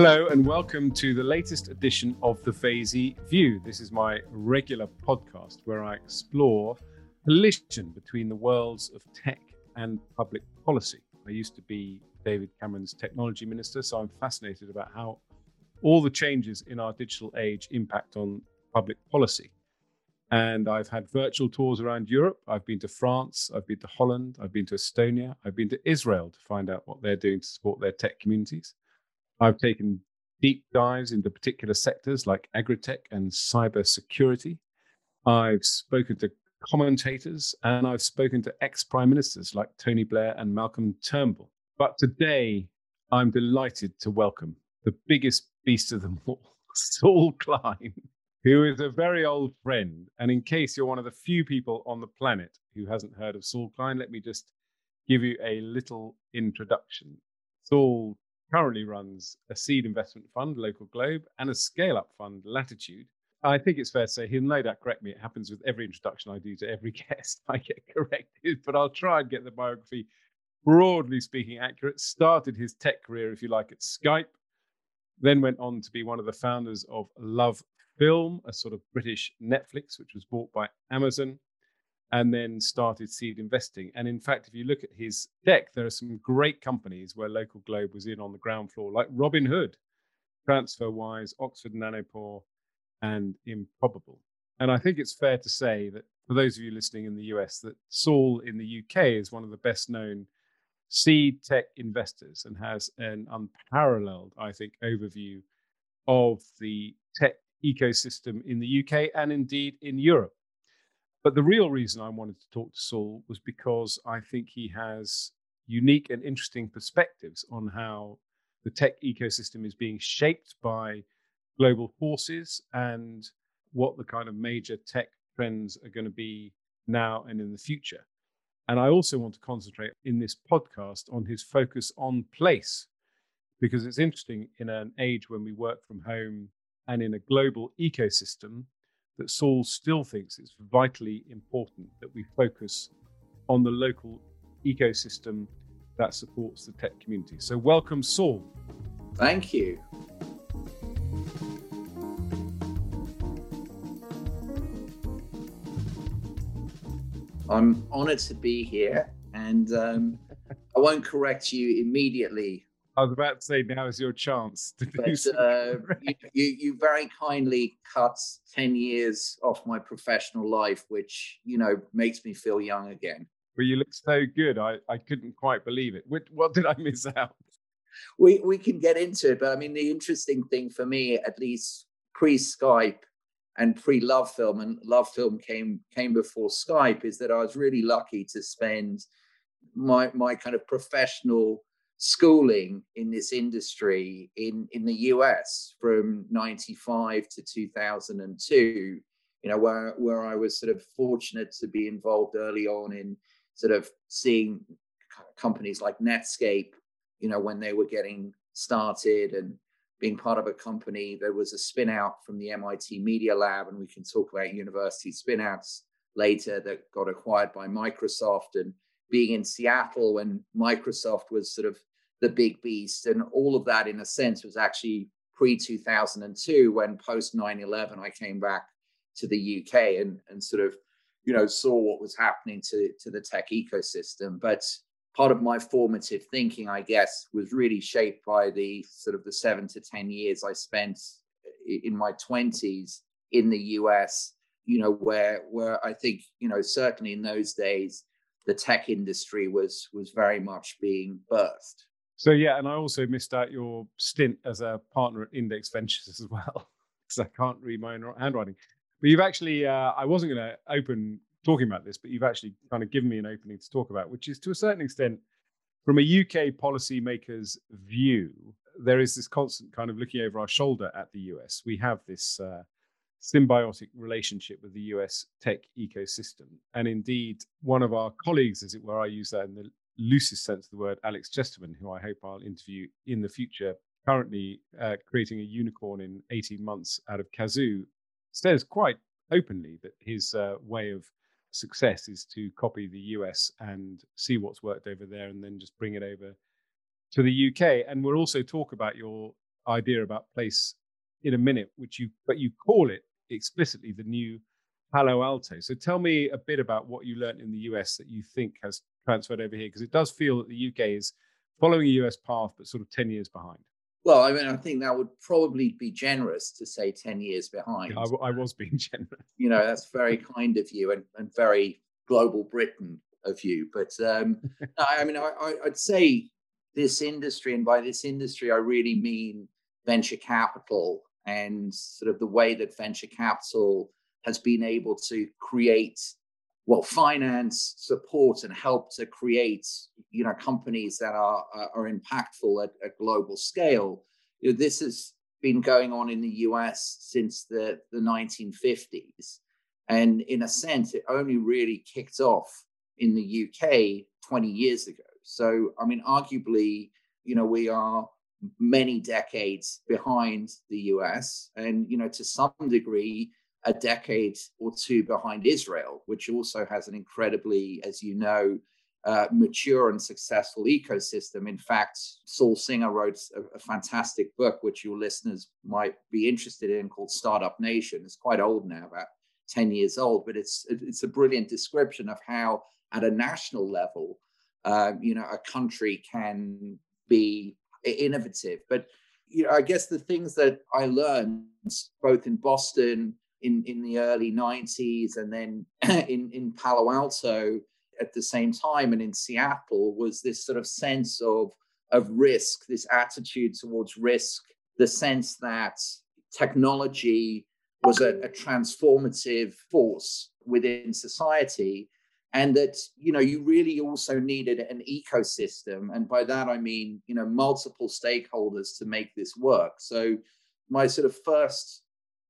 Hello, and welcome to the latest edition of the Vaizey View. This is my regular podcast where I explore collision between the worlds of tech and public policy. I used to be David Cameron's technology minister, so I'm fascinated about how all the changes in our digital age impact on public policy. And I've had virtual tours around Europe. I've been to France, I've been to Holland, I've been to Estonia, I've been to Israel to find out what they're doing to support their tech communities. I've taken deep dives into particular sectors like agritech and cyber security. I've spoken to commentators and I've spoken to ex prime ministers like Tony Blair and Malcolm Turnbull. But today, I'm delighted to welcome the biggest beast of them all, Saul Klein, who is a very old friend. And in case you're one of the few people on the planet who hasn't heard of Saul Klein, let me just give you a little introduction. Saul currently runs a seed investment fund, Local Globe, and a scale up fund, Latitude. I think it's fair to say he'll no doubt correct me. It happens with every introduction I do to every guest. I get corrected, but I'll try and get the biography, broadly speaking, accurate. Started his tech career, if you like, at Skype, then went on to be one of the founders of Love Film, a sort of British Netflix, which was bought by Amazon and then started seed investing. And in fact, if you look at his deck, there are some great companies where Local Globe was in on the ground floor, like Robinhood, TransferWise, Oxford Nanopore, and Improbable. And I think it's fair to say that for those of you listening in the US, that Saul in the UK is one of the best known seed tech investors and has an unparalleled, I think, overview of the tech ecosystem in the UK and indeed in Europe. But the real reason I wanted to talk to Saul was because I think he has unique and interesting perspectives on how the tech ecosystem is being shaped by global forces and what the kind of major tech trends are going to be now and in the future. And I also want to concentrate in this podcast on his focus on place, because it's interesting in an age when we work from home and in a global ecosystem, that Saul still thinks it's vitally important that we focus on the local ecosystem that supports the tech community. So, welcome, Saul. Thank you. I'm honored to be here, and um, I won't correct you immediately I was about to say now is your chance to but, do uh, you, you, you very kindly cut 10 years off my professional life, which, you know, makes me feel young again. Well, you look so good. I, I couldn't quite believe it. What, what did I miss out? We, we can get into it. But I mean, the interesting thing for me, at least pre Skype and pre Love Film, and Love Film came, came before Skype, is that I was really lucky to spend my, my kind of professional schooling in this industry in, in the US from 95 to 2002, you know, where, where I was sort of fortunate to be involved early on in sort of seeing companies like Netscape, you know, when they were getting started and being part of a company. that was a spin out from the MIT Media Lab, and we can talk about university spin outs later that got acquired by Microsoft and being in Seattle when Microsoft was sort of the big beast. And all of that, in a sense, was actually pre 2002 when post 9 11 I came back to the UK and, and sort of, you know, saw what was happening to, to the tech ecosystem. But part of my formative thinking, I guess, was really shaped by the sort of the seven to 10 years I spent in my 20s in the US, you know, where where I think, you know, certainly in those days, the tech industry was was very much being birthed. So yeah, and I also missed out your stint as a partner at Index Ventures as well, because I can't read my own handwriting. But you've actually, uh, I wasn't going to open talking about this, but you've actually kind of given me an opening to talk about, which is to a certain extent, from a UK policymaker's view, there is this constant kind of looking over our shoulder at the US. We have this uh, symbiotic relationship with the US tech ecosystem. And indeed, one of our colleagues, as it were, I use that in the loosest sense of the word, Alex Chesterman, who I hope I'll interview in the future, currently uh, creating a unicorn in 18 months out of Cazoo, says quite openly that his uh, way of success is to copy the US and see what's worked over there and then just bring it over to the UK. And we'll also talk about your idea about place in a minute, which you but you call it explicitly the new Palo Alto. So tell me a bit about what you learned in the US that you think has transferred over here, because it does feel that the UK is following a US path, but sort of 10 years behind. Well, I mean, I think that would probably be generous to say 10 years behind. Yeah, I, I, was being generous. You know, that's very kind of you and, and very global Britain of you. But um, I mean, I, I'd say this industry, and by this industry, I really mean venture capital and sort of the way that venture capital has been able to create well finance support and help to create you know companies that are are impactful at a global scale. You know, this has been going on in the US since the the 1950s and in a sense it only really kicked off in the UK 20 years ago. So i mean arguably you know we are many decades behind the US and you know to some degree a decade or two behind Israel, which also has an incredibly, as you know, uh, mature and successful ecosystem. In fact, Saul Singer wrote a, a, fantastic book, which your listeners might be interested in, called Startup Nation. It's quite old now, about 10 years old, but it's it's a brilliant description of how, at a national level, uh, you know, a country can be innovative. But you know, I guess the things that I learned both in Boston in, in the early 90s and then in, in Palo Alto at the same time and in Seattle was this sort of sense of, of risk, this attitude towards risk, the sense that technology was a, a transformative force within society and that you know you really also needed an ecosystem. And by that i mean you know multiple stakeholders to make this work. So my sort of first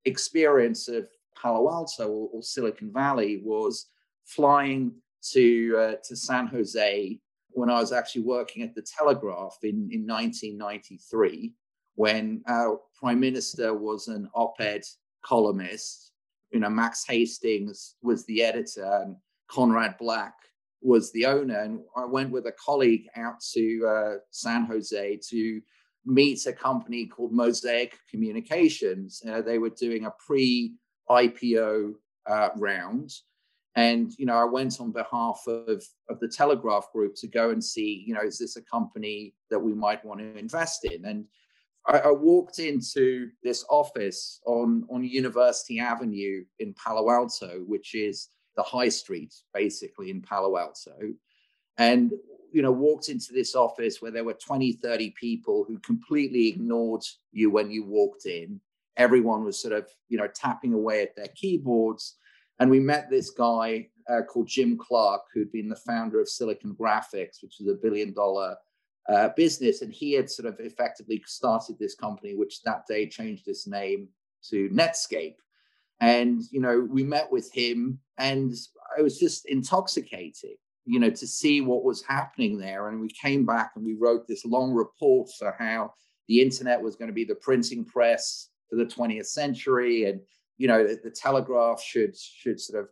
experience of Palo Alto or, or Silicon Valley was flying to uh, to San Jose when I was actually working at the Telegraph in, in 1993, when our prime minister was an op-ed columnist. You know, Max Hastings was the editor, and Conrad Black was the owner. And I went with a colleague out to uh, San Jose to meet a company called Mosaic Communications. Uh, they were doing a pre IPO uh, round. And, you know, I went on behalf of, of the Telegraph Group to go and see, you know, is this a company that we might want to invest in? And I, I walked into this office on, on University Avenue in Palo Alto, which is the high street, basically, in Palo Alto. And you know walked into this office where there were 20 30 people who completely ignored you when you walked in. Everyone was sort of you know tapping away at their keyboards. And we met this guy uh, called jim clark who'd been the founder of silicon graphics which was a billion dollar uh, business. And he had sort of effectively started this company which that day changed its name to netscape. And you know we met with him and i was just intoxicating you know, to see what was happening there. And we came back and we wrote this long report for how the internet was going to be the printing press for the 20th century, and you know, the, the telegraph should should sort of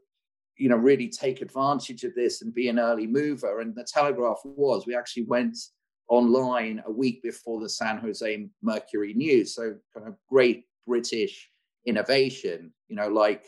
you know really take advantage of this and be an early mover. And the telegraph was. We actually went online a week before the San Jose Mercury News. So kind of great British innovation, you know, like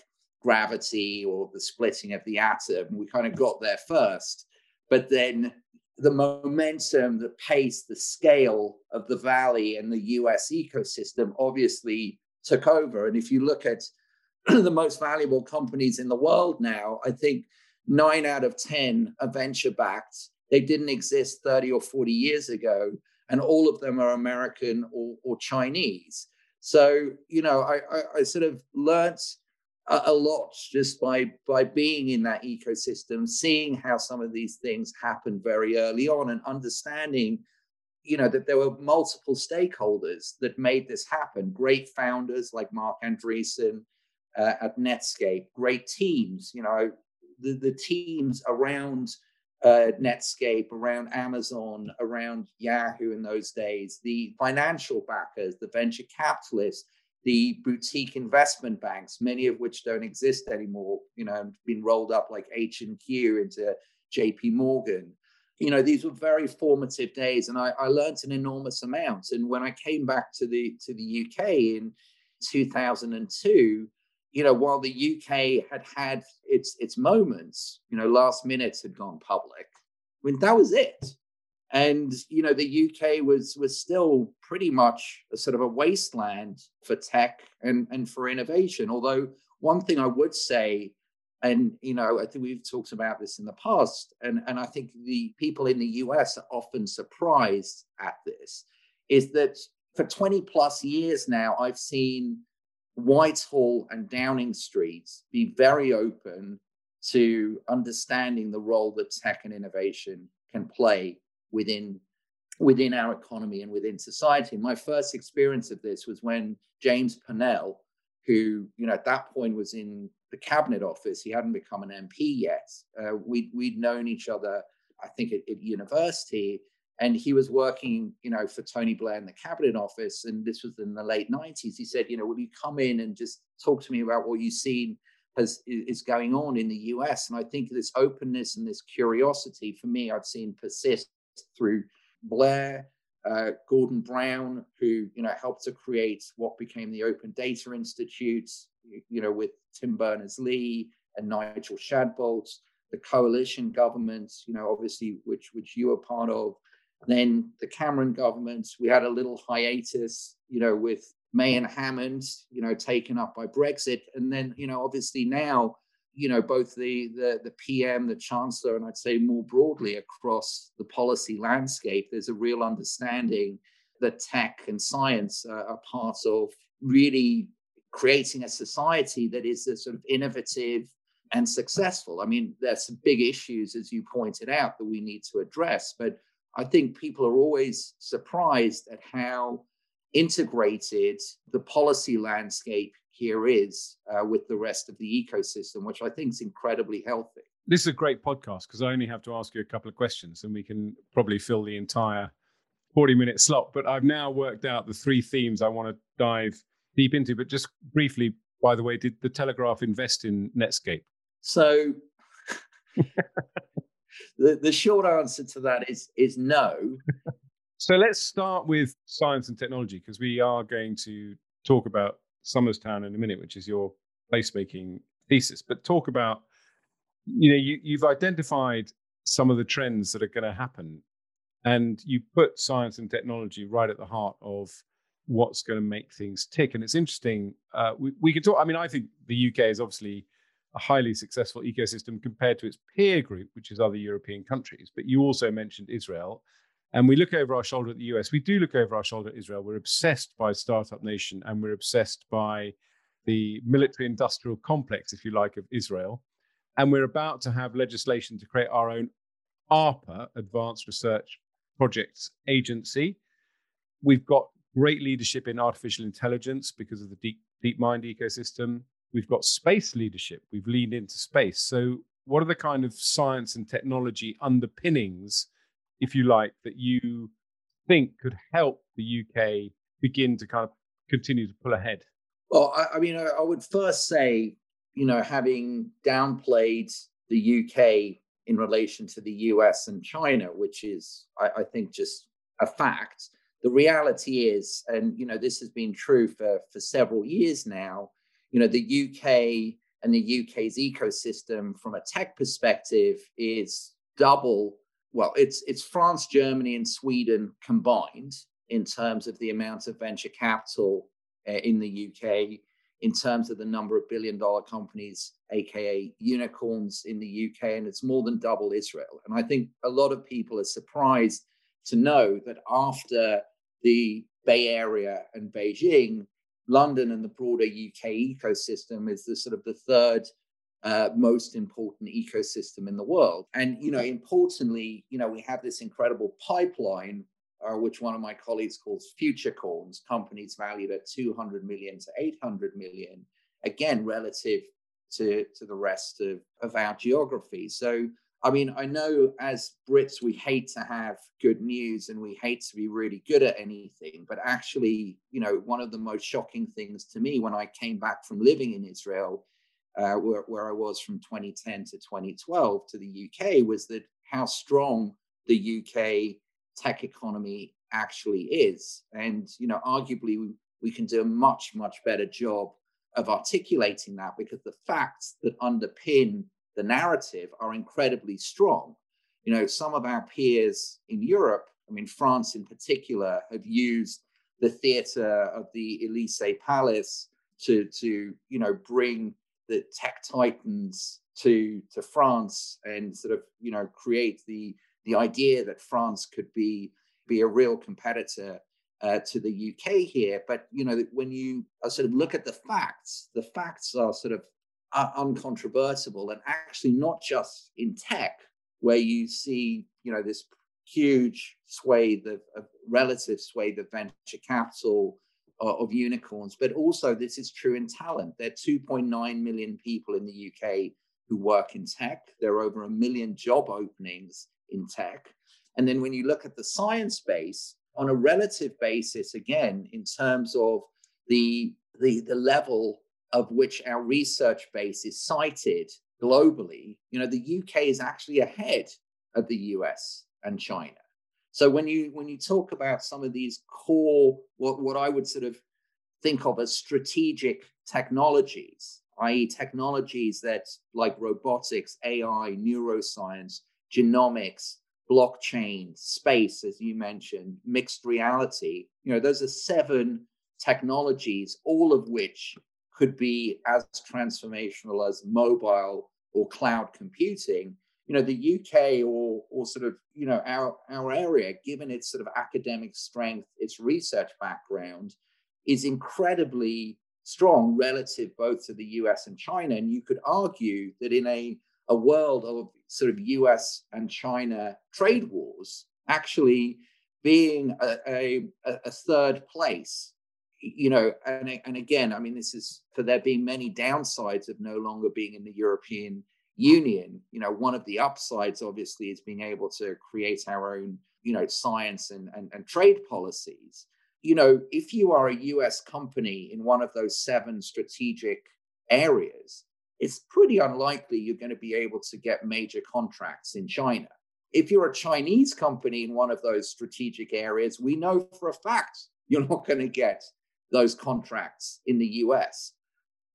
gravity or the splitting of the atom. We kind of got there first. But then the momentum, the pace, the scale of the valley and the US ecosystem obviously took over. And if you look at the most valuable companies in the world now, I think nine out of 10 are venture backed. They didn't exist 30 or 40 years ago, and all of them are American or, or Chinese. So, you know, I, I, I sort of learned a, a lot just by by being in that ecosystem, seeing how some of these things happen very early on, and understanding, you know, that there were multiple stakeholders that made this happen. Great founders like mark Andreessen uh, at Netscape, great teams. You know, the the teams around uh, Netscape, around Amazon, around Yahoo in those days, the financial backers, the venture capitalists, the boutique investment banks, many of which don't exist anymore, you know, been rolled up like H and Q into J.P. Morgan. you know, these were very formative days, and I, I learned an enormous amount. And when I came back to the to the UK in 2002, you know, while the UK had had its its moments, you know, last minutes had gone public. I mean, that was it. And you know, the UK was was still pretty much a sort of a wasteland for tech and and for innovation. Although one thing I would say and you know, I think we've talked about this in the past, and, and I think the people in the US are often surprised at this, is that for 20 plus years now, I've seen Whitehall and Downing Streets be very open to understanding the role that tech and innovation can play within within our economy and within society. My first experience of this was when James Purnell, who you know at that point was in the cabinet office. He hadn't become an MP yet. Uh, we'd we'd known each other, I think, at, at, university, and he was working, you know, for Tony Blair in the cabinet office. And this was in the late '90s. He said, you know, will you come in and just talk to me about what you've seen has is going on in the US? And I think this openness and this curiosity, for me, I've seen persist through Blair, uh, Gordon Brown, who you know helped to create what became the Open Data Institute, you know, with Tim Berners-Lee and Nigel Shadbolt, the coalition government, you know, obviously which which you were part of. Then the Cameron government, we had a little hiatus, you know, with May and Hammond, you know, taken up by Brexit, and then you know, obviously now you know, both the, the, the PM, the Chancellor, and I'd say more broadly across the policy landscape, there's a real understanding that tech and science are part of really creating a society that is sort of innovative and successful. I mean, there's some big issues, as you pointed out, that we need to address, but I think people are always surprised at how integrated the policy landscape here is uh, with the rest of the ecosystem, which I think is incredibly healthy. This is a great podcast because I only have to ask you a couple of questions and we can probably fill the entire 40 minute slot. But I've now worked out the three themes I want to dive deep into. But just briefly, by the way, did the Telegraph invest in Netscape? So the, the short answer to that is is no. so let's start with science and technology because we are going to talk about Town in a minute, which is your placemaking thesis. But talk about, you know, you, you've identified some of the trends that are going to happen, and you put science and technology right at the heart of what's going to make things tick. And it's interesting. Uh, we, we can talk. I mean, I think the UK is obviously a highly successful ecosystem compared to its peer group, which is other European countries. But you also mentioned Israel and we look over our shoulder at the US. We do look over our shoulder at Israel. We're obsessed by Startup Nation and we're obsessed by the military industrial complex, if you like, of Israel. And we're about to have legislation to create our own ARPA, Advanced Research Projects Agency. We've got great leadership in artificial intelligence because of the Deep, DeepMind ecosystem. We've got space leadership. We've leaned into space. So, what are the kind of science and technology underpinnings? If you like, that you think could help the UK begin to kind of continue to pull ahead? Well, I, I mean, I, I, would first say, you know, having downplayed the UK in relation to the US and China, which is, I, I think, just a fact. The reality is, and you know, this has been true for for several years now. You know, the UK and the UK's ecosystem, from a tech perspective, is double well, it's it's France, Germany, and Sweden combined in terms of the amount of venture capital uh, in the UK, in terms of the number of billion dollar companies, aka unicorns in the UK, and it's more than double Israel. And I think a lot of people are surprised to know that after the Bay Area and Beijing, London and the broader UK ecosystem is the sort of the third uh, most important ecosystem in the world. And, you know, importantly, you know, we have this incredible pipeline, uh, which one of my colleagues calls future corns, companies valued at 200 million to 800 million, again, relative to, to the rest of, of our geography. So, I mean, I know as Brits, we hate to have good news and we hate to be really good at anything. But actually, you know, one of the most shocking things to me when I came back from living in Israel uh, where, where I was from 2010 to 2012 to the UK was that how strong the UK tech economy actually is. And, you know, arguably we, we can do a much, much better job of articulating that because the facts that underpin the narrative are incredibly strong. You know, some of our peers in Europe, I mean, France in particular, have used the theater of the Elysee Palace to, to you know, bring the tech titans to, to France and sort of, you know, create the, the idea that France could be, be a real competitor uh, to the UK here. But you know, when you uh, sort of look at the facts, the facts are sort of uh, uncontrovertible, and actually not just in tech, where you see you know this huge swathe of, of relative swathe of venture capital uh, of unicorns, but also this is true in talent. There are 2.9 million people in the UK who work in tech. There are over a million job openings in tech. And then when you look at the science base, on a relative basis, again, in terms of the, the, the level of which our research base is cited globally, you know, the UK is actually ahead of the US and China. So when you when you talk about some of these core, what, what I would sort of think of as strategic technologies, i.e., technologies that like robotics, AI, neuroscience, genomics, blockchain, space, as you mentioned, mixed reality. You know, those are seven technologies, all of which could be as transformational as mobile or cloud computing. You know, the UK or or sort of you know our our area, given its sort of academic strength, its research background, is incredibly strong relative both to the US and China. And you could argue that in a a world of sort of US and China trade wars actually being a, a, a third place you know and, and again i mean this is for there being many downsides of no longer being in the european union you know one of the upsides obviously is being able to create our own you know science and, and, and trade policies you know if you are a us company in one of those seven strategic areas it's pretty unlikely you're going to be able to get major contracts in China. If you're a Chinese company in one of those strategic areas, we know for a fact you're not going to get those contracts in the US.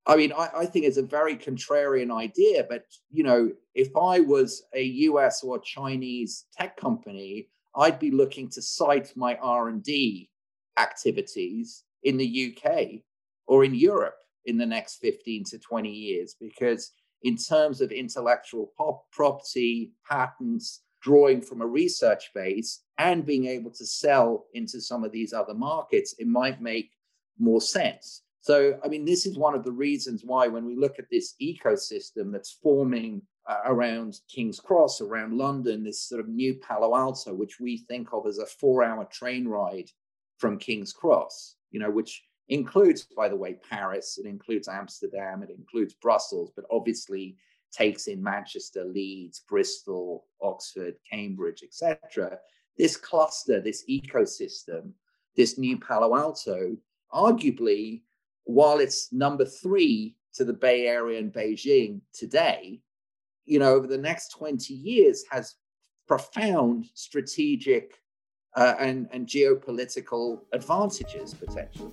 I mean, I, I, think it's a very contrarian idea, but you know, if I was a US or Chinese tech company, I'd be looking to site my R and D activities in the UK or in Europe in the next 15 to 20 years because in terms of intellectual property patents drawing from a research base and being able to sell into some of these other markets it might make more sense so i mean this is one of the reasons why when we look at this ecosystem that's forming uh, around king's cross around london this sort of new palo alto which we think of as a four hour train ride from king's cross you know which includes, by the way, Paris, it includes Amsterdam, it includes Brussels, but obviously takes in Manchester, Leeds, Bristol, Oxford, Cambridge, etc. This cluster, this ecosystem, this new Palo Alto, arguably, while it's number three to the Bay Area and Beijing today, you know, over the next 20 years has profound strategic uh, and, and geopolitical advantages potentially.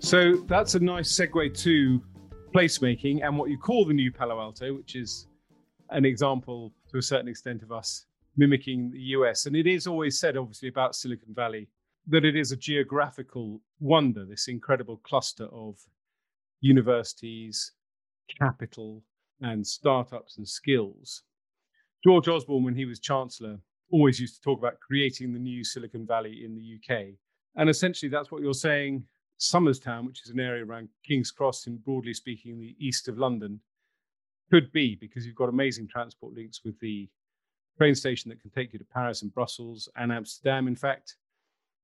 So that's a nice segue to placemaking and what you call the new Palo Alto, which is an example to a certain extent of us mimicking the US. And it is always said, obviously, about Silicon Valley that it is a geographical wonder, this incredible cluster of universities, capital and startups and skills. George Osborne, when he was Chancellor, always used to talk about creating the new Silicon Valley in the UK. And essentially, that's what you're saying. Somers Town, which is an area around King's Cross, and broadly speaking, the east of London, could be because you've got amazing transport links with the train station that can take you to Paris and Brussels and Amsterdam, in fact.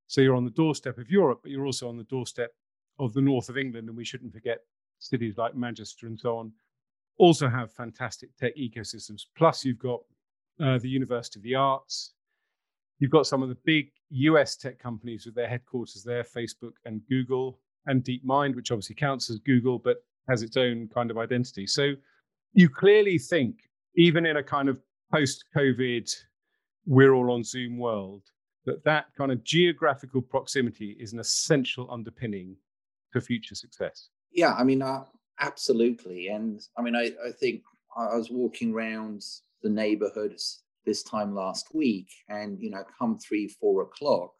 So you're on the doorstep of Europe, but you're also on the doorstep of the north of England. And we shouldn't forget cities like Manchester and so on also have fantastic tech ecosystems. Plus, you've got uh, the University of the Arts. You've got some of the big US tech companies with their headquarters there, Facebook and Google. and DeepMind, which obviously counts as Google, but has its own kind of identity. So you clearly think, even in a kind of post COVID, we're all on Zoom world, that that kind of geographical proximity is an essential underpinning for future success. Yeah, I mean, uh, absolutely. And I mean, I, I think I was walking around the neighborhoods this time last week, and you know, come three, four o'clock,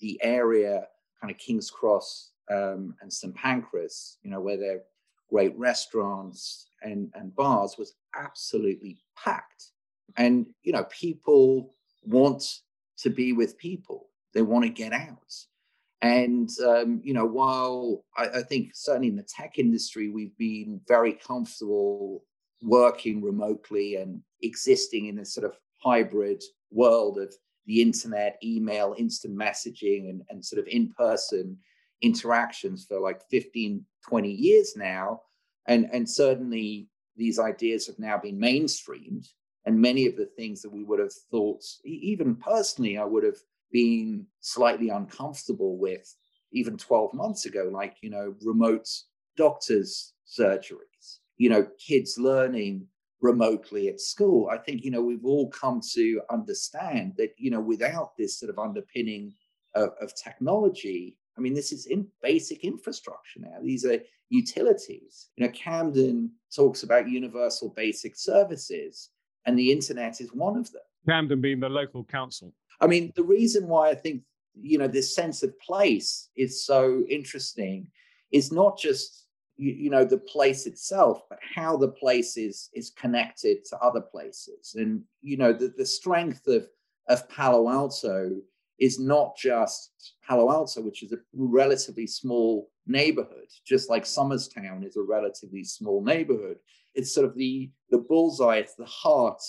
the area, kind of King's Cross um, and St Pancras, you know, where there are great restaurants and, and bars, was absolutely packed. And you know, people want to be with people; they want to get out. And um, you know, while I, I think certainly in the tech industry we've been very comfortable working remotely and existing in this sort of hybrid world of the internet, email, instant messaging, and, and sort of in person interactions for like 15, 20 years now. And, and certainly these ideas have now been mainstreamed. And many of the things that we would have thought, even personally, I would have been slightly uncomfortable with even 12 months ago, like, you know, remote doctors' surgeries, you know, kids learning remotely at school. I think, you know, we've all come to understand that, you know, without this sort of underpinning of, of technology, I mean, this is in basic infrastructure now. These are utilities. You know, Camden talks about universal basic services, and the internet is one of them. Camden being the local council. I mean, the reason why I think, you know, this sense of place is so interesting is not just you, you, know the place itself but how the place is is connected to other places and you know the, the strength of of palo alto is not just palo alto which is a relatively small neighborhood just like Somers Town is a relatively small neighborhood it's sort of the the bullseye it's the heart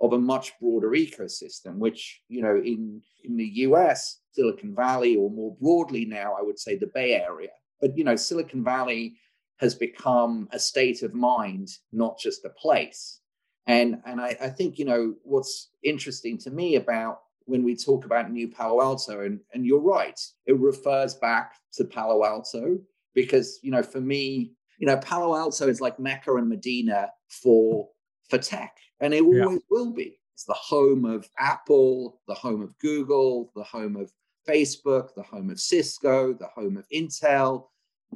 of a much broader ecosystem which you know in in the us silicon valley or more broadly now i would say the bay area but you know silicon valley has become a state of mind, not just a place. And, and I, I think, you know, what's interesting to me about when we talk about New Palo Alto, and, and you're right, it refers back to Palo Alto because, you know, for me, you know, Palo Alto is like Mecca and Medina for for tech, and it always yeah. will be. It's the home of Apple, the home of Google, the home of Facebook, the home of Cisco, the home of Intel.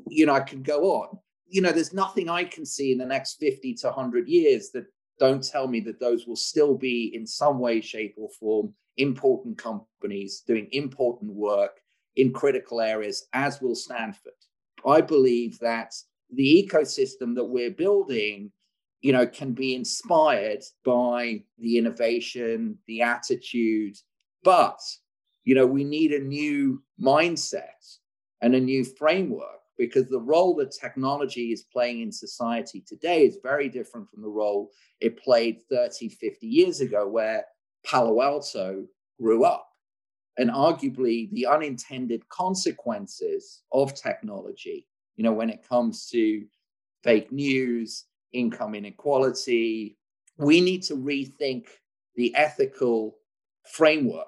You know, I could go on you know, there's nothing I can see in the next 50 to 100 years that don't tell me that those will still be in some way, shape, or form important companies doing important work in critical areas, as will Stanford. I believe that the ecosystem that we're building, you know, can be inspired by the innovation, the attitude, but you know, we need a new mindset and a new framework because the role that technology is playing in society today is very different from the role it played 30, 50 years ago, where Palo Alto grew up. And arguably, the unintended consequences of technology, you know, when it comes to fake news, income inequality, we need to rethink the ethical framework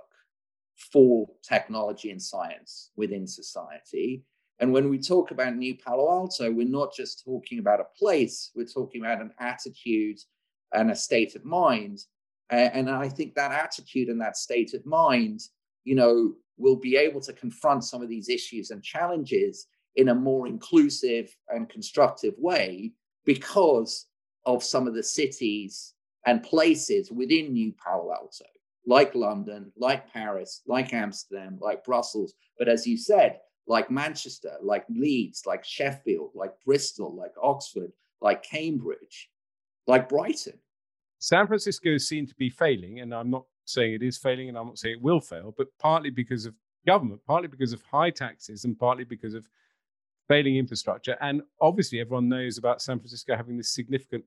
for technology and science within society and when we talk about New Palo Alto, we're not just talking about a place, we're talking about an attitude and a state of mind. And I think that attitude and that state of mind, you know, will be able to confront some of these issues and challenges in a more inclusive and constructive way because of some of the cities and places within New Palo Alto, like London, like Paris, like Amsterdam, like Brussels. But as you said, like Manchester, like Leeds, like Sheffield, like Bristol, like Oxford, like Cambridge, like Brighton. San Francisco is seen to be failing, and I'm not saying it is failing, and I'm not saying it will fail, but partly because of government, partly because of high taxes, and partly because of failing infrastructure. And obviously, everyone knows about San Francisco having this significant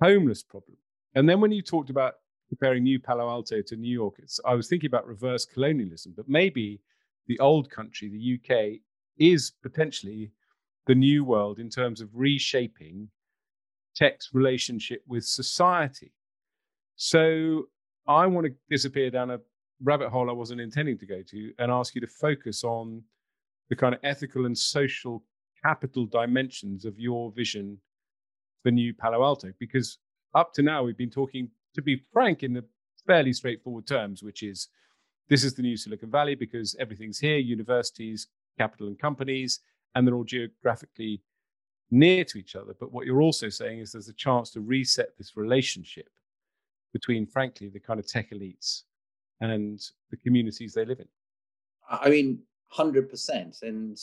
homeless problem. And then when you talked about comparing New Palo Alto to New York, I was thinking about reverse colonialism, but maybe the old country, the UK, is potentially the new world in terms of reshaping tech's relationship with society. So I want to disappear down a rabbit hole I wasn't intending to go to and ask you to focus on the kind of ethical and social capital dimensions of your vision for new Palo Alto? Because up to now, we've been talking, to be frank, in the fairly straightforward terms, which is this is the new Silicon Valley because everything's here universities, capital, and companies, and they're all geographically near to each other. But what you're also saying is there's a chance to reset this relationship between, frankly, the kind of tech elites and the communities they live in. I mean, 100%. And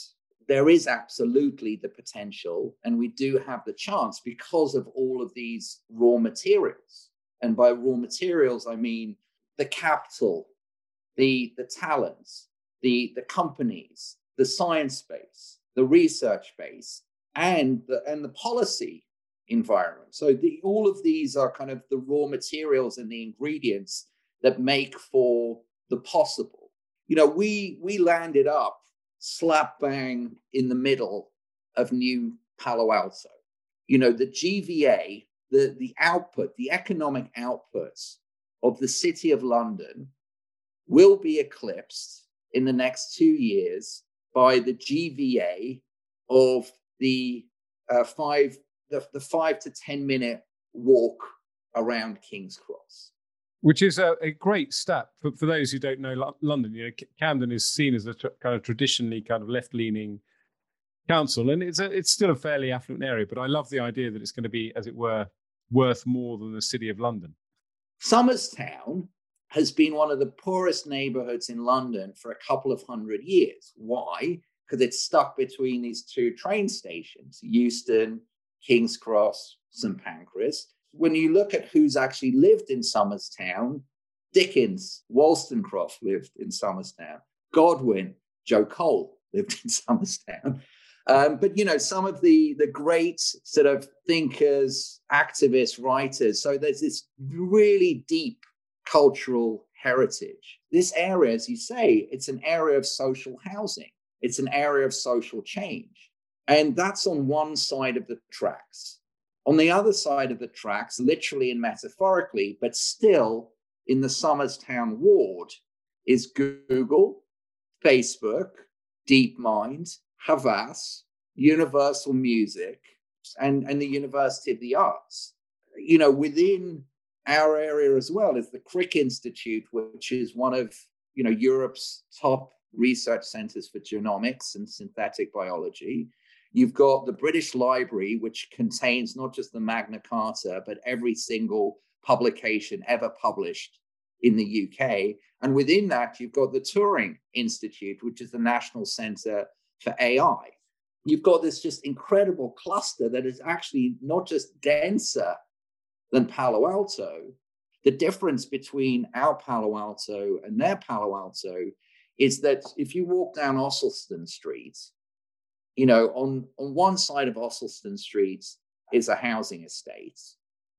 there is absolutely the potential, and we do have the chance because of all of these raw materials. And by raw materials, I mean the capital, the, the talents, the, the companies, the science base, the research base, and the, and the policy environment. So the, all of these are kind of the raw materials and the ingredients that make for the possible. You know, we we landed up slap bang in the middle of New Palo Alto. You know, the GVA, the the output, the economic outputs of the city of London will be eclipsed in the next two years by the GVA of the uh, five the, the five to ten minute walk around King's Cross. Which is a, a great stat for, for those who don't know Lo- London. You know, Camden is seen as a tr- kind of traditionally kind of left leaning council, and it's a, it's still a fairly affluent area. But I love the idea that it's going to be, as it were, worth more than the city of London. Somers Town has been one of the poorest neighborhoods in London for a couple of hundred years. Why? Because it's stuck between these two train stations, Euston, King's Cross, St Pancras. When you look at who's actually lived in Somers Town, Dickens, Wollstonecraft lived in Somers Town, Godwin, Joe Cole lived in Somers Town. Um, but you know, some of the the great sort of thinkers, activists, writers. So there's this really deep cultural heritage. This area, as you say, it's an area of social housing. It's an area of social change. And that's on one side of the tracks. On the other side of the tracks, literally and metaphorically, but still in the Somers Town ward, is Google, Facebook, DeepMind, Havas, Universal Music, and, and the University of the Arts. You know, within our area as well is the Crick Institute, which is one of you know Europe's top research centers for genomics and synthetic biology. You've got the British Library, which contains not just the Magna Carta, but every single publication ever published in the UK. And within that, you've got the Turing Institute, which is the National Center for AI. You've got this just incredible cluster that is actually not just denser than Palo Alto. The difference between our Palo Alto and their Palo Alto is that if you walk down Ossulstone Street, you know, on, on one side of Ossulstone Street is a housing estate.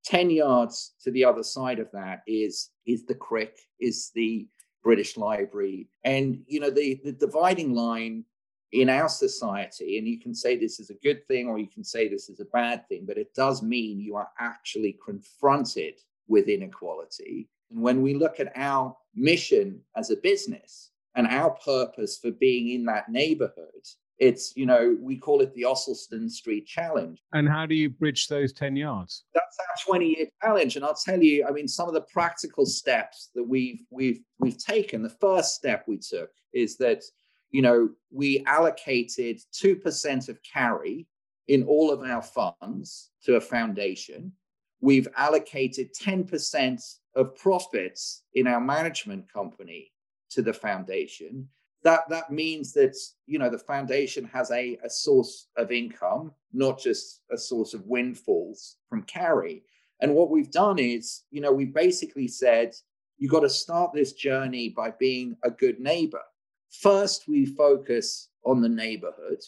10 yards to the other side of that is, is the Crick, is the British Library. And, you know, the, the dividing line in our society, and you can say this is a good thing or you can say this is a bad thing, but it does mean you are actually confronted with inequality. And when we look at our mission as a business and our purpose for being in that neighborhood, it's, you know, we call it the Ossulstone Street Challenge. And how do you bridge those 10 yards? That's our 20 year challenge. And I'll tell you, I mean, some of the practical steps that we've we've we've taken. The first step we took is that you know, we allocated 2% of carry in all of our funds to a foundation. We've allocated 10% of profits in our management company to the foundation. That, that means that you know the foundation has a, a source of income, not just a source of windfalls from carry. And what we've done is, you know, we've basically said, you've got to start this journey by being a good neighbor. First, we focus on the neighborhood.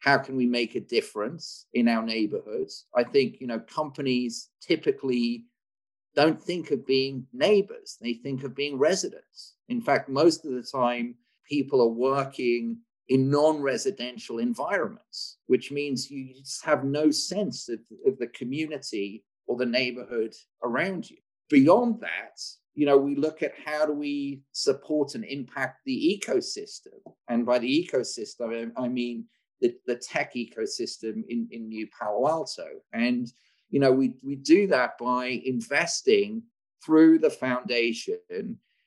How can we make a difference in our neighborhoods? I think, you know, companies typically don't think of being neighbors, they think of being residents. In fact, most of the time, people are working in non residential environments, which means you just have no sense of, of the community or the neighborhood around you. Beyond that, you know, we look at how do we support and impact the ecosystem. And by the ecosystem, I mean the, the tech ecosystem in, in New Palo Alto. And, you know, we, we do that by investing through the foundation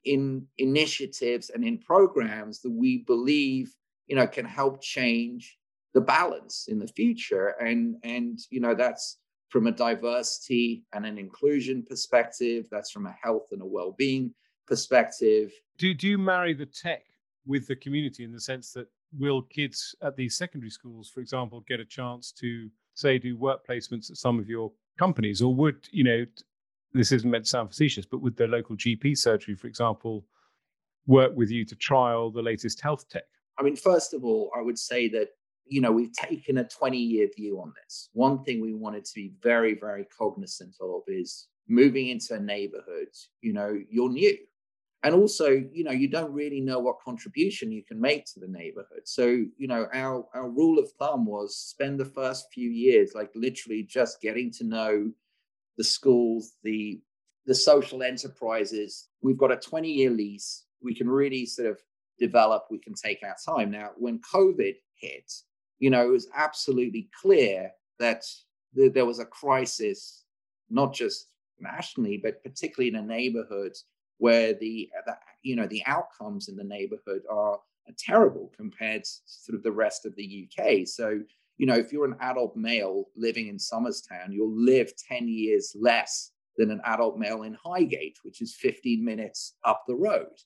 in initiatives and in programs that we believe, you know, can help change the balance in the future. And, and you know, that's from a diversity and an inclusion perspective. That's from a health and a well-being perspective. Do, do you marry the tech with the community in the sense that will kids at these secondary schools, for example, get a chance to say do work placements at some of your companies, or would you know? This isn't meant to sound facetious, but would the local GP surgery, for example, work with you to trial the latest health tech? I mean, first of all, I would say that you know we've taken a 20 year view on this. One thing we wanted to be very, very cognizant of is moving into a neighborhood. You know, you're new and also you know you don't really know what contribution you can make to the neighborhood so you know our our rule of thumb was spend the first few years like literally just getting to know the schools the the social enterprises we've got a 20 year lease we can really sort of develop we can take our time now when covid hit you know it was absolutely clear that there was a crisis not just nationally but particularly in a neighborhood where the, the you know the outcomes in the neighborhood are, are terrible compared to sort of the rest of the UK. So you know if you're an adult male living in Somers Town, you'll live 10 years less than an adult male in Highgate, which is 15 minutes up the road.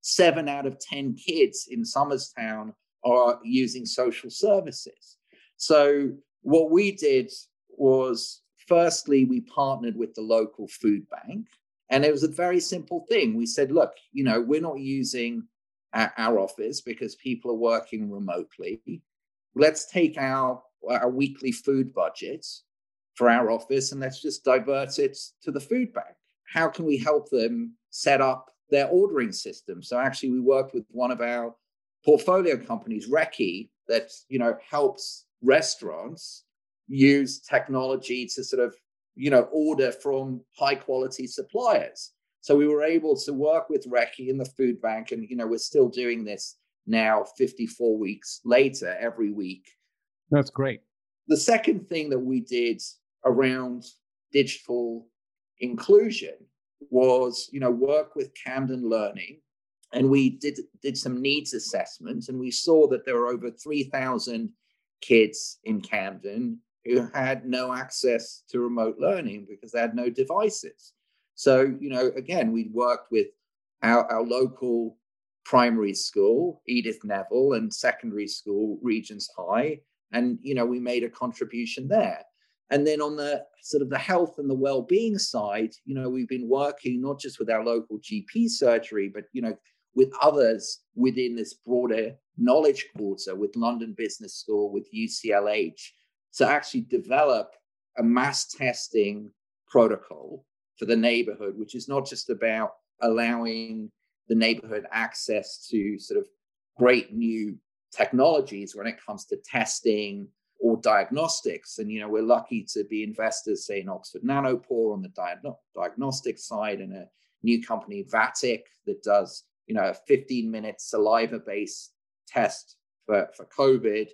Seven out of 10 kids in Somers Town are using social services. So, what we did was firstly, we partnered with the local food bank and it was a very simple thing. We said, look, you know, we're not using our, office because people are working remotely. Let's take our, our weekly food budget for our office and let's just divert it to the food bank. How can we help them set up their ordering system? So actually, we worked with one of our portfolio companies, Rekki, that you know helps restaurants use technology to sort of you know, order from high quality suppliers. So we were able to work with Rekki in the food bank, and you know, we're still doing this now 54 weeks later every week. That's great. The second thing that we did around digital inclusion was, you know, work with Camden Learning, and we did did some needs assessments, and we saw that there were over 3,000 kids in Camden who had no access to remote learning because they had no devices. So, you know, again, we worked with our, our local primary school, Edith Neville, and secondary school, Regents High. And, you know, we made a contribution there. And then on the sort of the health and the well-being side, you know, we've been working not just with our local GP surgery, but you know, with others within this broader knowledge quarter, with London Business School, with UCLH, to actually develop a mass testing protocol for the neighborhood, which is not just about allowing the neighborhood access to sort of great new technologies when it comes to testing or diagnostics. And, you know, we're lucky to be investors, say, in Oxford Nanopore on the diagnostic side and a new company, Vatic, that does, you know, a 15 minute saliva based test for, for COVID.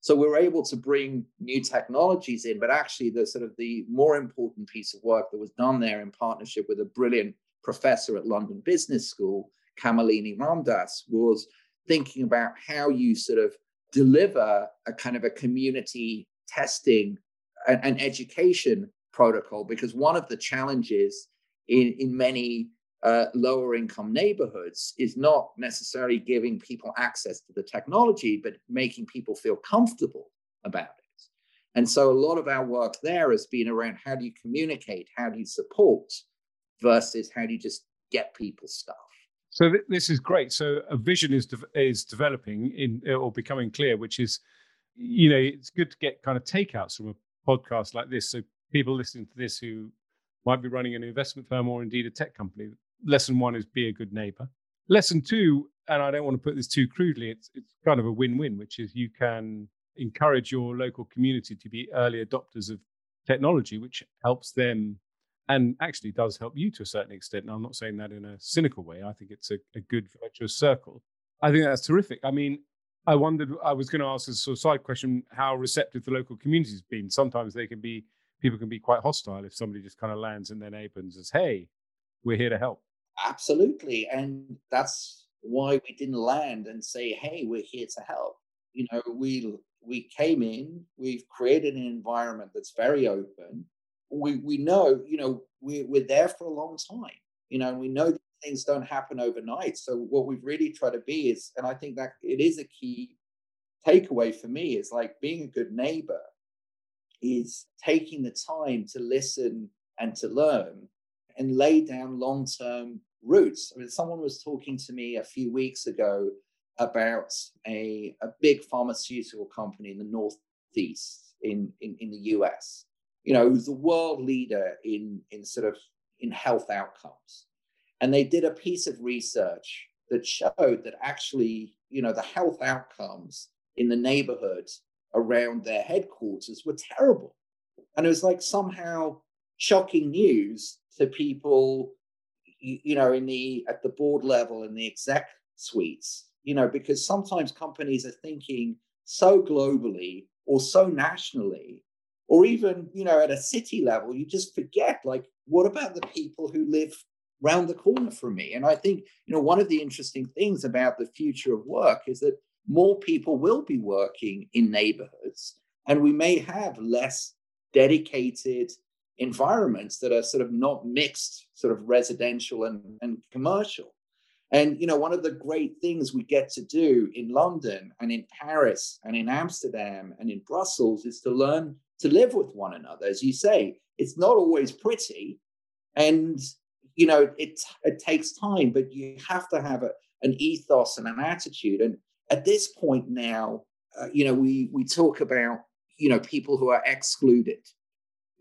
So we're able to bring new technologies in, but actually the sort of the more important piece of work that was done there in partnership with a brilliant professor at London Business School, Kamalini Ramdas, was thinking about how you sort of deliver a kind of a community testing and, and education protocol. Because one of the challenges in, in many uh, lower income neighborhoods is not necessarily giving people access to the technology, but making people feel comfortable about it. And so a lot of our work there has been around how do you communicate, how do you support, versus how do you just get people stuff. So th- this is great. So a vision is de- is developing in or becoming clear, which is, you know, it's good to get kind of takeouts from a podcast like this. So people listening to this who might be running an investment firm or indeed a tech company lesson one is be a good neighbor. Lesson two, and I don't want to put this too crudely, it's it's kind of a win-win, which is you can encourage your local community to be early adopters of technology, which helps them and actually does help you to a certain extent. And I'm not saying that in a cynical way. I think it's a, a good virtuous circle. I think that's terrific. I mean, I wondered, I was going to ask a sort of side question how receptive the local community has been. Sometimes they can be, people can be quite hostile if somebody just kind of lands in their neighbor and says, hey, we're here to help. Absolutely. And that's why we didn't land and say, hey, we're here to help. You know, we we came in, we've created an environment that's very open. We we know, you know, we, we're there for a long time. You know, and we know things don't happen overnight. So what we've really tried to be is, and I think that it is a key takeaway for me, is like being a good neighbor is taking the time to listen and to learn and lay down long-term roots. I mean, someone was talking to me a few weeks ago about a, a big pharmaceutical company in the Northeast in, in, in the US, you know, the world leader in, in sort of in health outcomes. And they did a piece of research that showed that actually, you know, the health outcomes in the neighborhood around their headquarters were terrible. And it was like somehow shocking news to people, you, you know, in the at the board level in the exec suites, you know, because sometimes companies are thinking so globally or so nationally, or even, you know, at a city level, you just forget like, what about the people who live round the corner from me. And I think, you know, one of the interesting things about the future of work is that more people will be working in neighborhoods and we may have less dedicated environments that are sort of not mixed sort of residential and, and commercial. And you know one of the great things we get to do in london and in paris and in amsterdam and in brussels is to learn to live with one another. As you say it's not always pretty and you know it it takes time but you have to have a, an ethos and an attitude. And at this point now uh, you know we we talk about you know people who are excluded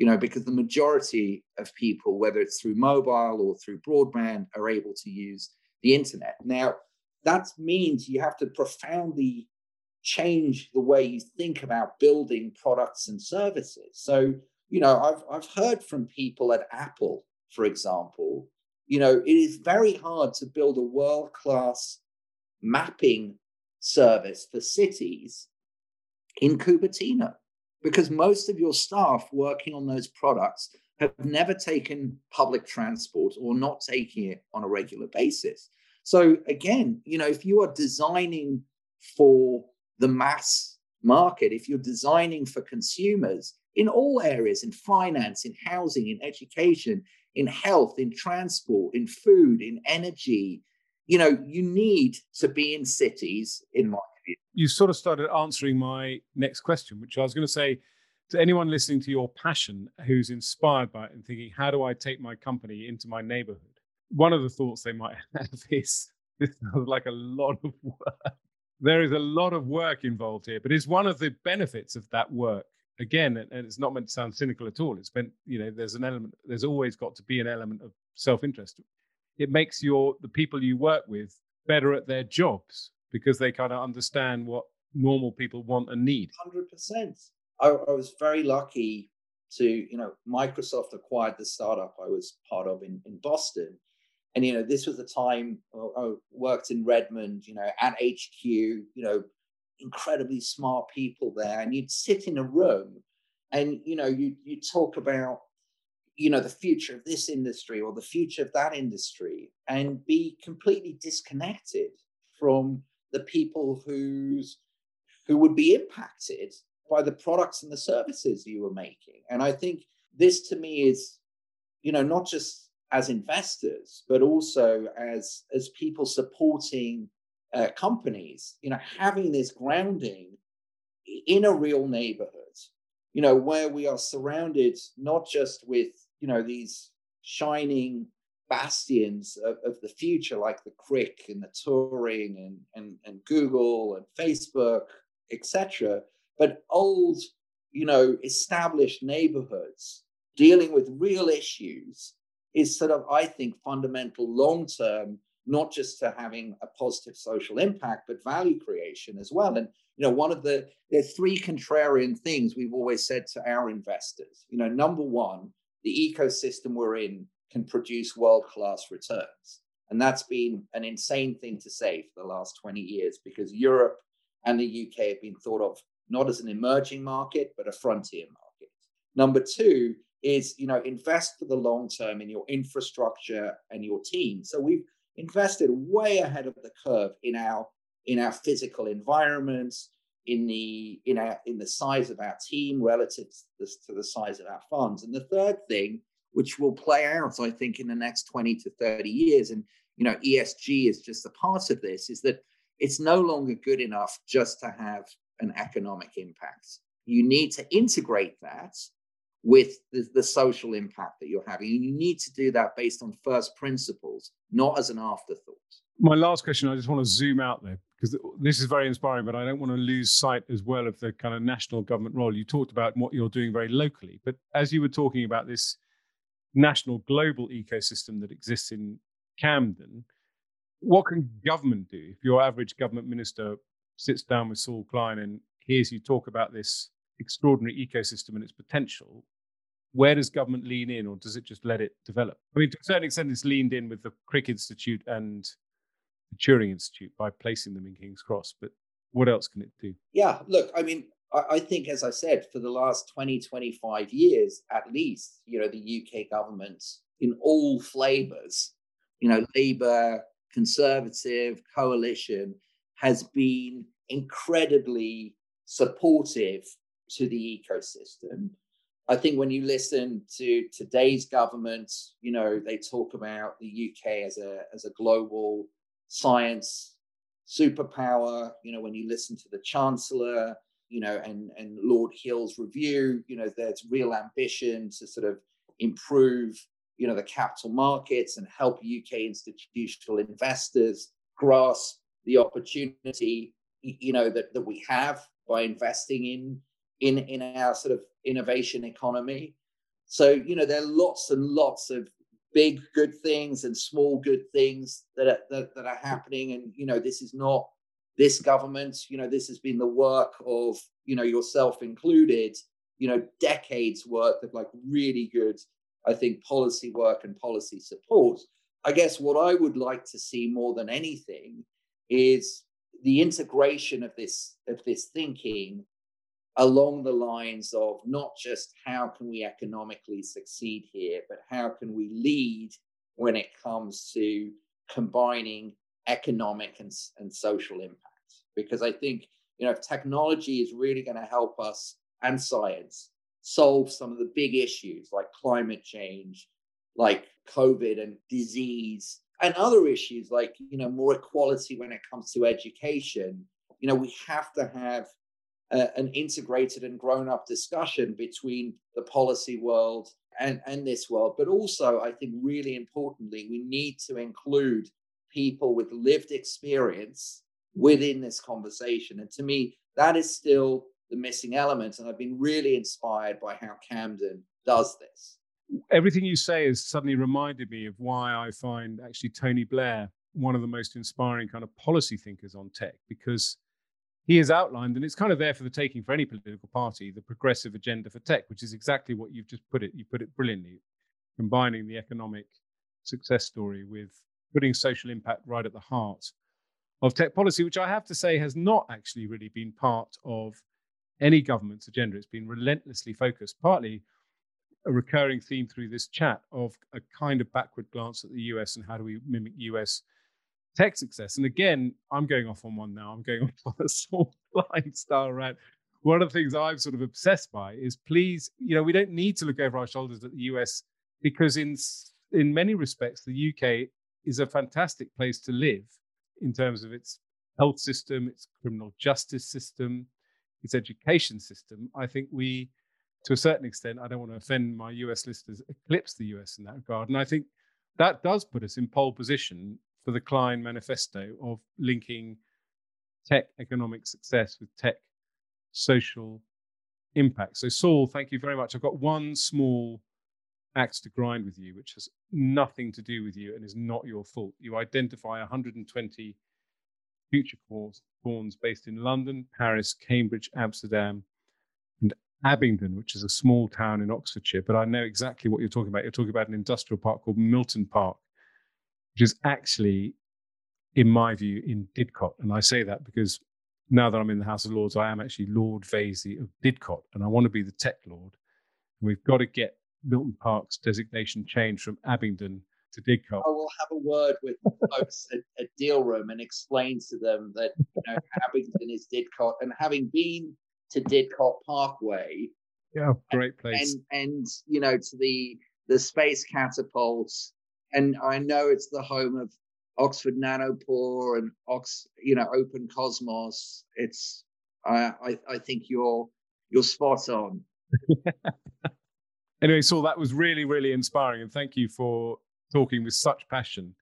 you know because the majority of people whether it's through mobile or through broadband are able to use the internet. Now that means you have to profoundly change the way you think about building products and services. So you know i've i've heard from people at apple for example, you know, it is very hard to build a world class mapping service for cities in Cupertino because most of your staff working on those products have never taken public transport or not taking it on a regular basis. So, again, you know, if you are designing for the mass market, if you're designing for consumers in all areas, in finance, in housing, in education, in health, in transport, in food, in energy. You know, you need to be in cities, in my. You sort of started answering my next question, which I was going to say to anyone listening to your passion who's inspired by it and thinking, how do I take my company into my neighborhood? One of the thoughts they might have is this sounds like a lot of work. There is a lot of work involved here, but it's one of the benefits of that work again, and it's not meant to sound cynical at all. It's meant, you know, there's an element, there's always got to be an element of self-interest. It makes your the people you work with better at their jobs because they kind of understand what normal people want and need. Hundred percent. I, I was very lucky to, you know, Microsoft acquired the startup I was part of in, in Boston. And, you know, this was the time I worked in Redmond, you know, at HQ, you know, incredibly smart people there, and you'd sit in a room, and you know you you talk about you know the future of this industry or the future of that industry, and be completely disconnected from the people who's who would be impacted by the products and the services you were making. And I think this to me is, you know, not just as investors, but also as as people supporting uh, companies, you know, having this grounding in a real neighborhood, you know, where we are surrounded not just with, you know, these shining bastions of, of the future like the Crick and the Turing and, and, and Google and Facebook, etc., but old, you know, established neighborhoods dealing with real issues is sort of, I think, fundamental long term not just to having a positive social impact, but value creation as well. And you know, one of the there's three contrarian things we've always said to our investors. You know, number one, the ecosystem we're in can produce world-class returns. And that's been an insane thing to say for the last 20 years because Europe and the UK have been thought of not as an emerging market, but a frontier market. Number two is, you know, invest for the long term in your infrastructure and your team. So we've invested way ahead of the curve in our in our physical environments, in the in our in the size of our team relative to the, to the size of our funds. And the third thing, which will play out, I think, in the next 20 to 30 years, and you know, ESG is just a part of this, is that it's no longer good enough just to have an economic impact. You need to integrate that with the, the, social impact that you're having. And you need to do that based on first principles, not as an afterthought. My last question, I just want to zoom out there because this is very inspiring, but I don't want to lose sight as well of the kind of national government role. You talked about what you're doing very locally, but as you were talking about this national global ecosystem that exists in Camden, what can government do if your average government minister sits down with Saul Klein and hears you talk about this extraordinary ecosystem and its potential? Where does government lean in, or does it just let it develop? I mean, to a certain extent, it's leaned in with the Crick Institute and the Turing Institute by placing them in King's Cross. But what else can it do? Yeah, look, I mean, I think, as I said, for the last 20, 25 years at least, you know, the UK government in all flavors, you know, Labour, Conservative, coalition, has been incredibly supportive to the ecosystem. I think when you listen to today's government, you know, they talk about the UK as a as a global science superpower. You know, when you listen to the Chancellor, you know, and and Lord Hill's review, you know, there's real ambition to sort of improve, you know, the capital markets and help UK institutional investors grasp the opportunity, you know, that that we have by investing in in in our sort of innovation economy. So you know, there are lots and lots of big good things and small good things that are, that, that are happening, and you know, this is not this government. You know, this has been the work of you know yourself included. You know, decades worth of like really good, I think, policy work and policy support. I guess what I would like to see more than anything is the integration of this of this thinking along the lines of not just how can we economically succeed here, but how can we lead when it comes to combining economic and, and social impact. Because I think, you know, if technology is really going to help us and science solve some of the big issues like climate change, like COVID and disease, and other issues like, you know, more equality when it comes to education, you know, we have to have an integrated and grown up discussion between the policy world and, and this world. But also, I think really importantly, we need to include people with lived experience within this conversation. And to me, that is still the missing element. And I've been really inspired by how Camden does this. Everything you say has suddenly reminded me of why I find actually Tony Blair one of the most inspiring kind of policy thinkers on tech because he has outlined, and it's kind of there for the taking for any political party, the progressive agenda for tech, which is exactly what you've just put it. You put it brilliantly, combining the economic success story with putting social impact right at the heart of tech policy, which I have to say has not actually really been part of any government's agenda. It's been relentlessly focused, partly a recurring theme through this chat of a kind of backward glance at the US and how do we mimic US tech success. And again, I'm going off on one now. I'm going off on a Saul Klein style rant. One of the things I'm sort of obsessed by is please, you know, we don't need to look over our shoulders at the US because in in many respects, the UK is a fantastic place to live in terms of its health system, its criminal justice system, its education system. I think we, to a certain extent, I don't want to offend my US listeners, eclipse the US in that regard. And I think that does put us in pole position for the Klein manifesto of linking tech economic success with tech social impact. So, Saul, thank you very much. I've got one small axe to grind with you, which has nothing to do with you and is not your fault. You identify 120 future corns based in London, Paris, Cambridge, Amsterdam, and Abingdon, which is a small town in Oxfordshire. But I know exactly what you're talking about. You're talking about an industrial park called Milton Park, which is actually, in my view, in Didcot. And I say that because now that I'm in the House of Lords, I am actually Lord Vaizey of Didcot, and I want to be the tech lord. We've got to get Milton Park's designation changed from Abingdon to Didcot. I will have a word with folks at, at Dealroom and explain to them that you know, Abingdon is Didcot, and having been to Didcot Parkway, yeah, great place, and and you know to the the space catapults, and I know it's the home of Oxford Nanopore and Ox, you know, Open Cosmos. It's I I, I think you're you're spot on. anyway, Saul, that was really really inspiring, and thank you for talking with such passion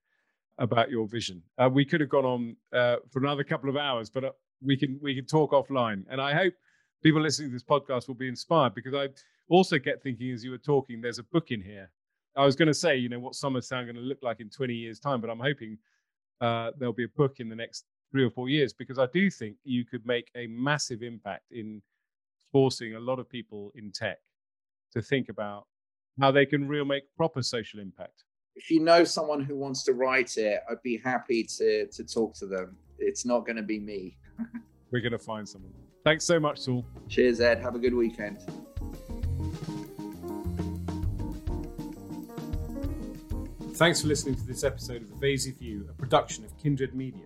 about your vision. Uh, we could have gone on uh, for another couple of hours, but uh, we can we can talk offline. And I hope people listening to this podcast will be inspired because I also get thinking as you were talking, there's a book in here. I was going to say, you know, what Somers Town going to look like in 20 years' time, but I'm hoping uh, there'll be a book in the next three or four years because I do think you could make a massive impact in forcing a lot of people in tech to think about how they can real make proper social impact. If you know someone who wants to write it, I'd be happy to to talk to them. It's not going to be me. We're going to find someone. Thanks so much, Saul. Cheers, Ed. Have a good weekend. Thanks for listening to this episode of The Vaizey View, a production of Kindred Media.